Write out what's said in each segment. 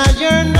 now you're not.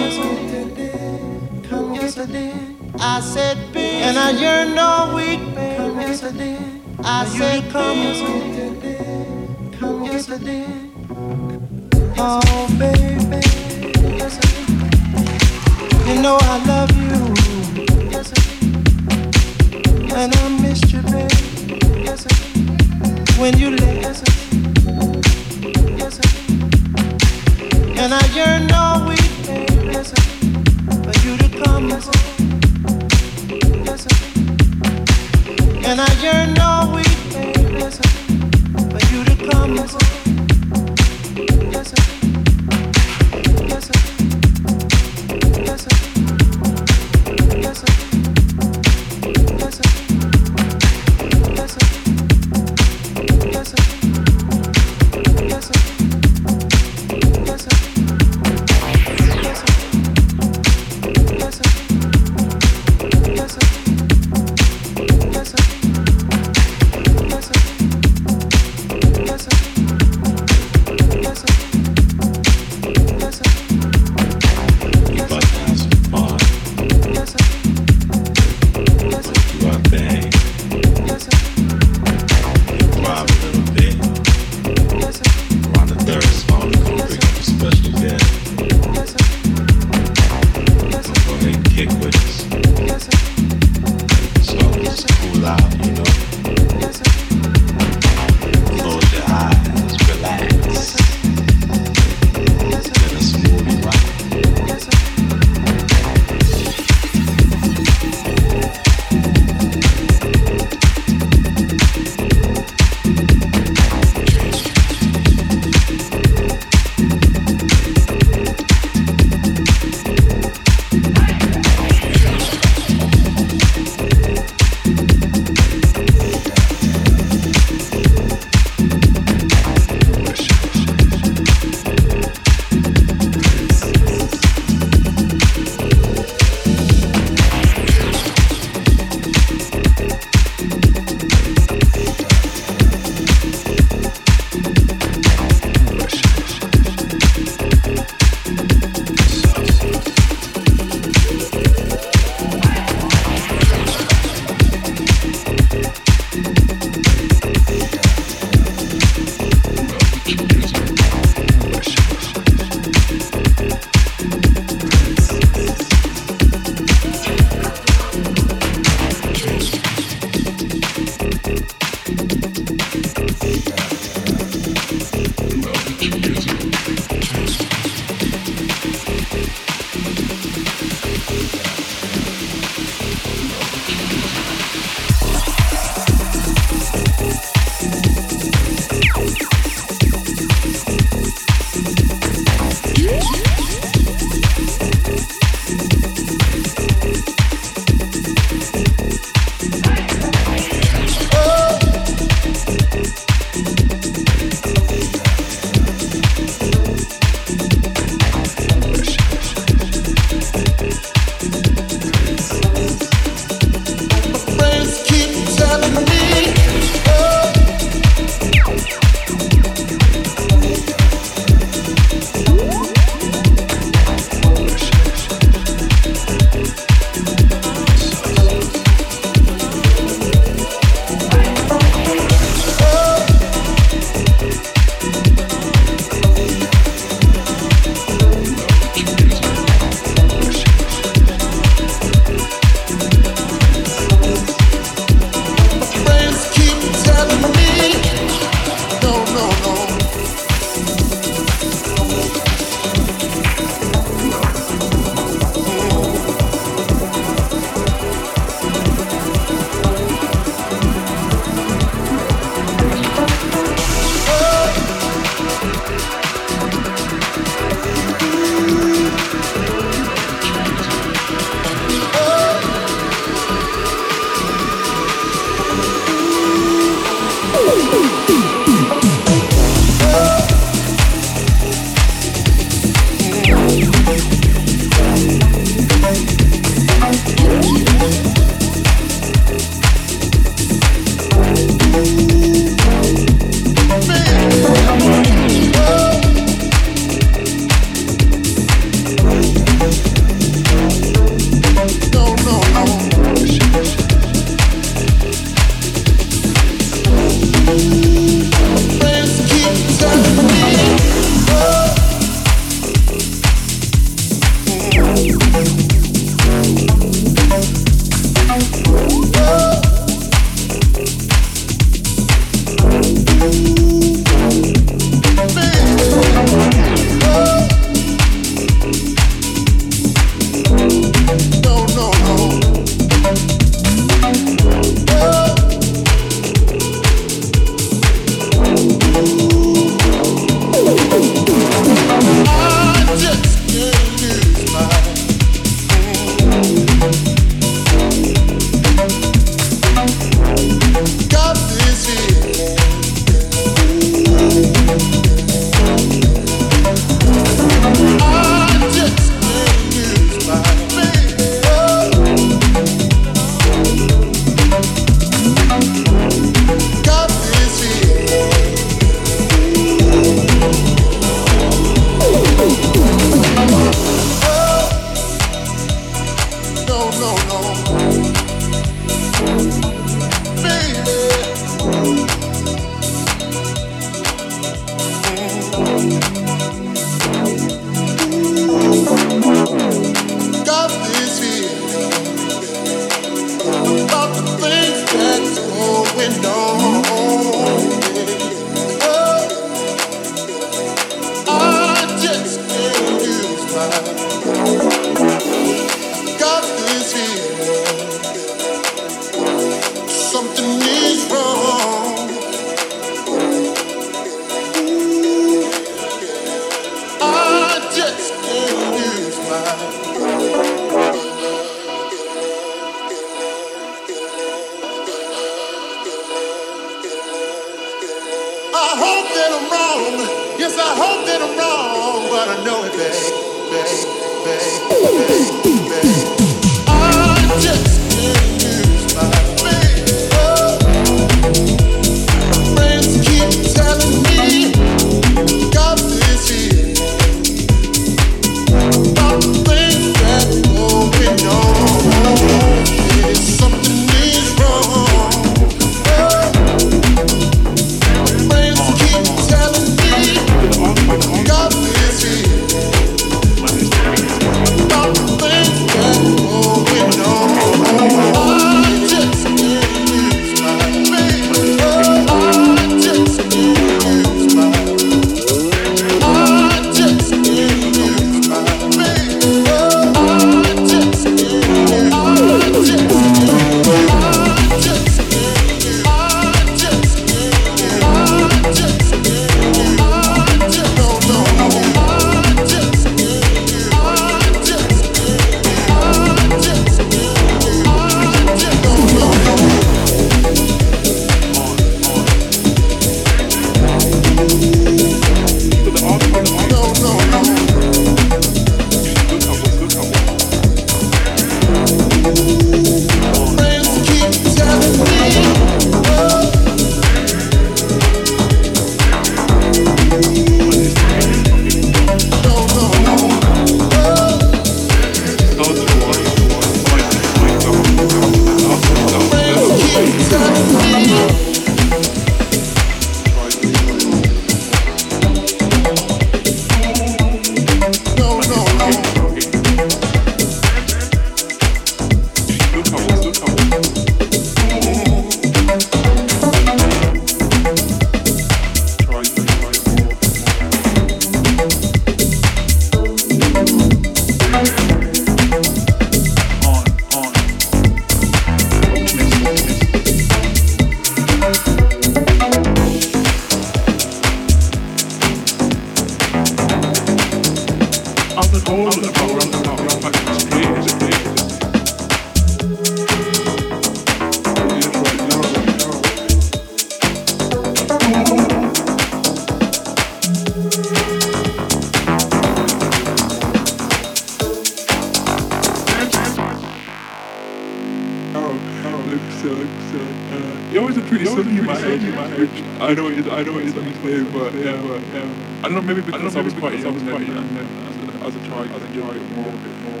I know it's something to but yeah, but yeah. I don't know, maybe because I, know, maybe I was quite young, was young then, as, as a child, as think you're a bit more, a bit more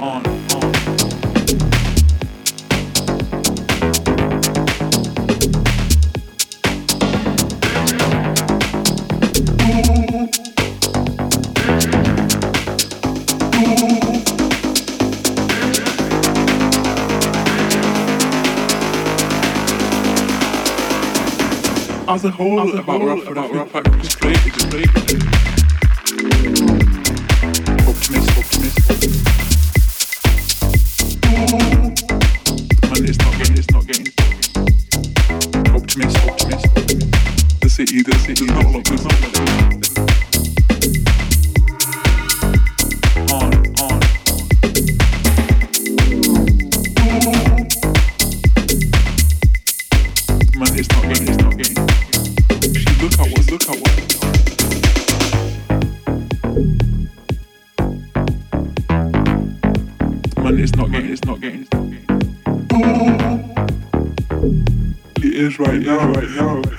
on. as a whole, as a about, about rap, about rap, rap, rap, rap, rap, rap, rap, rap, rap, yo, yo.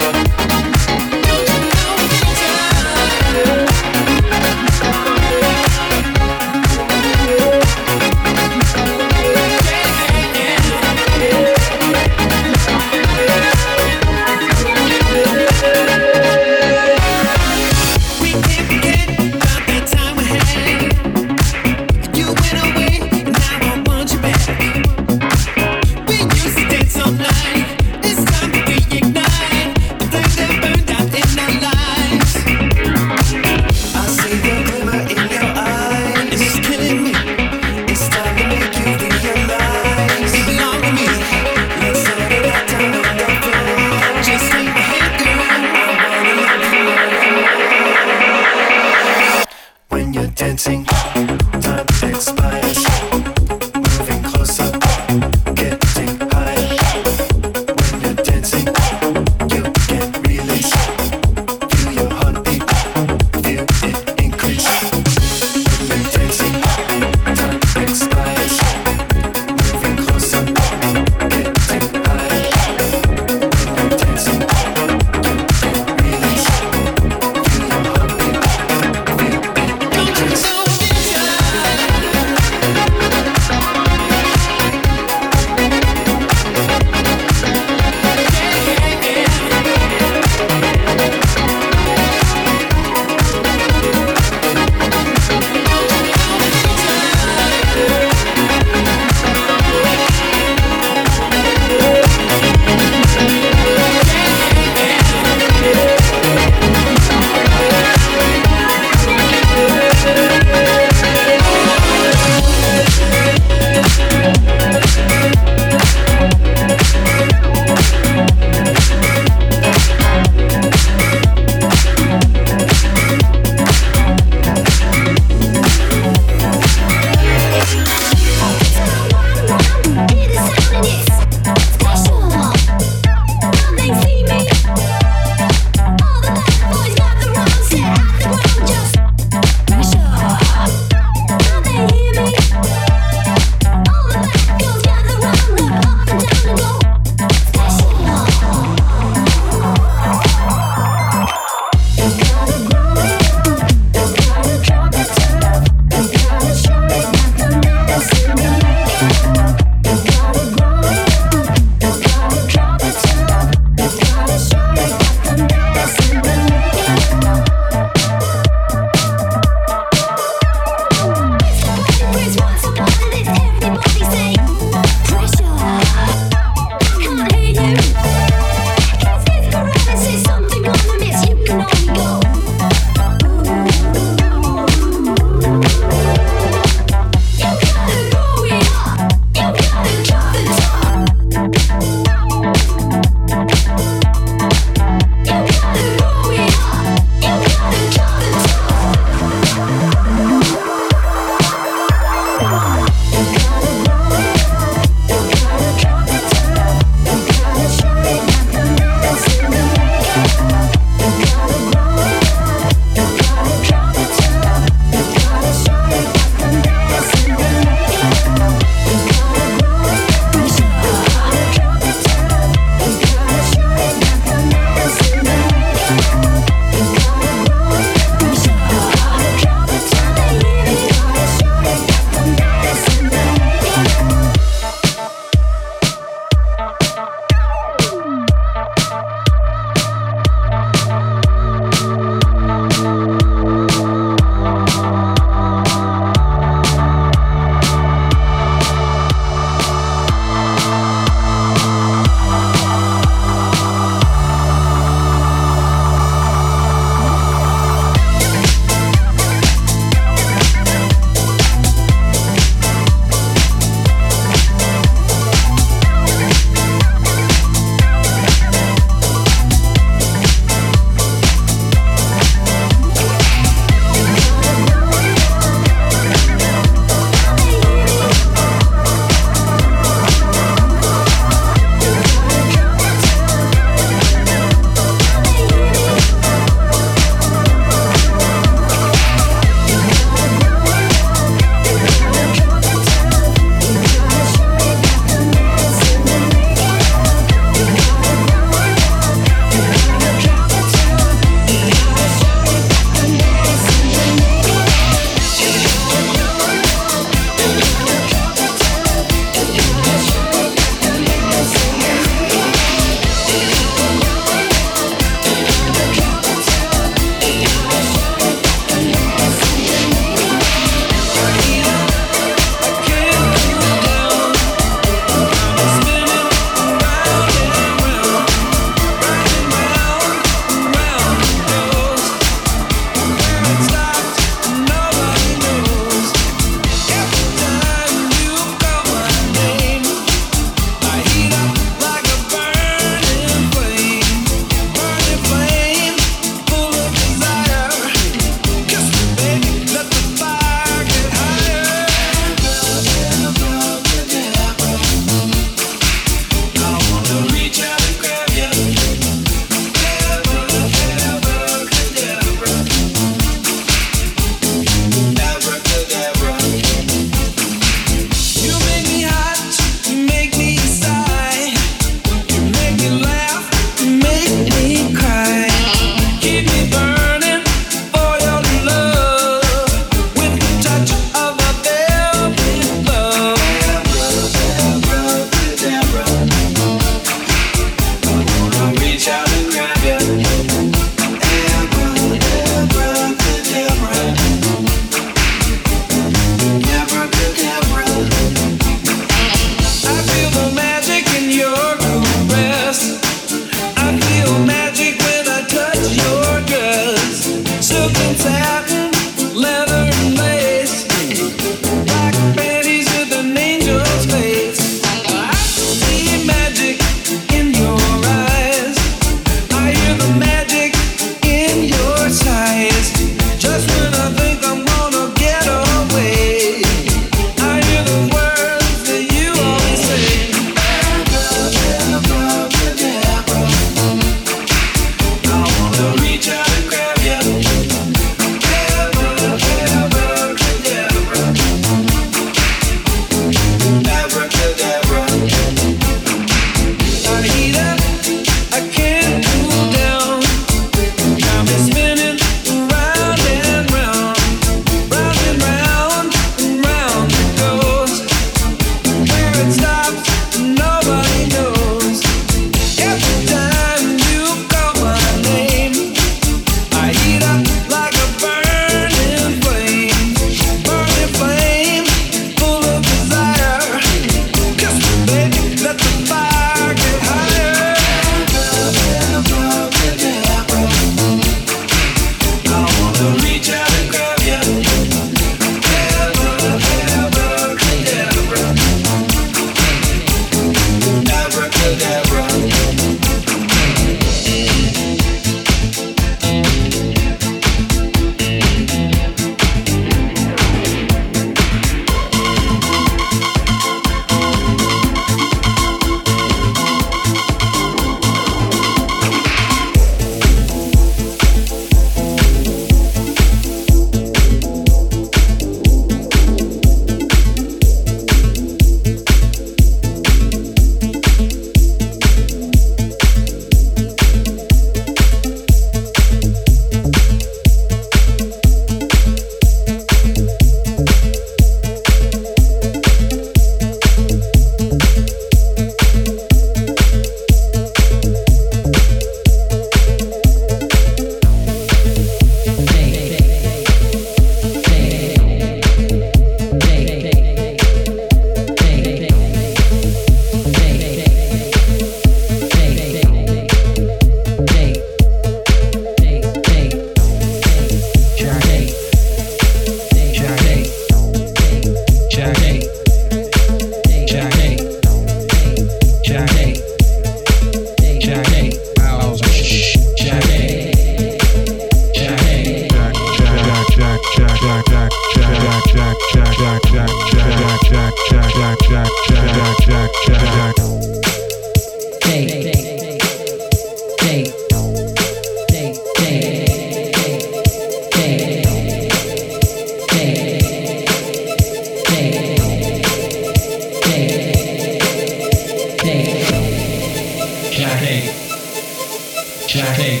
Jack A.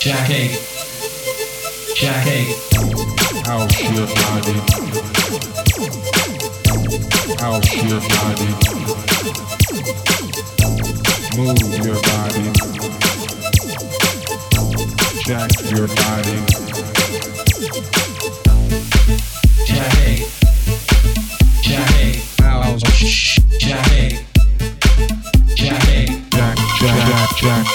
Jack A. Jack House your body. House your body. Move your body. Jack your body.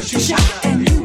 all of my people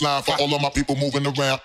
Baseline for all of my people moving around.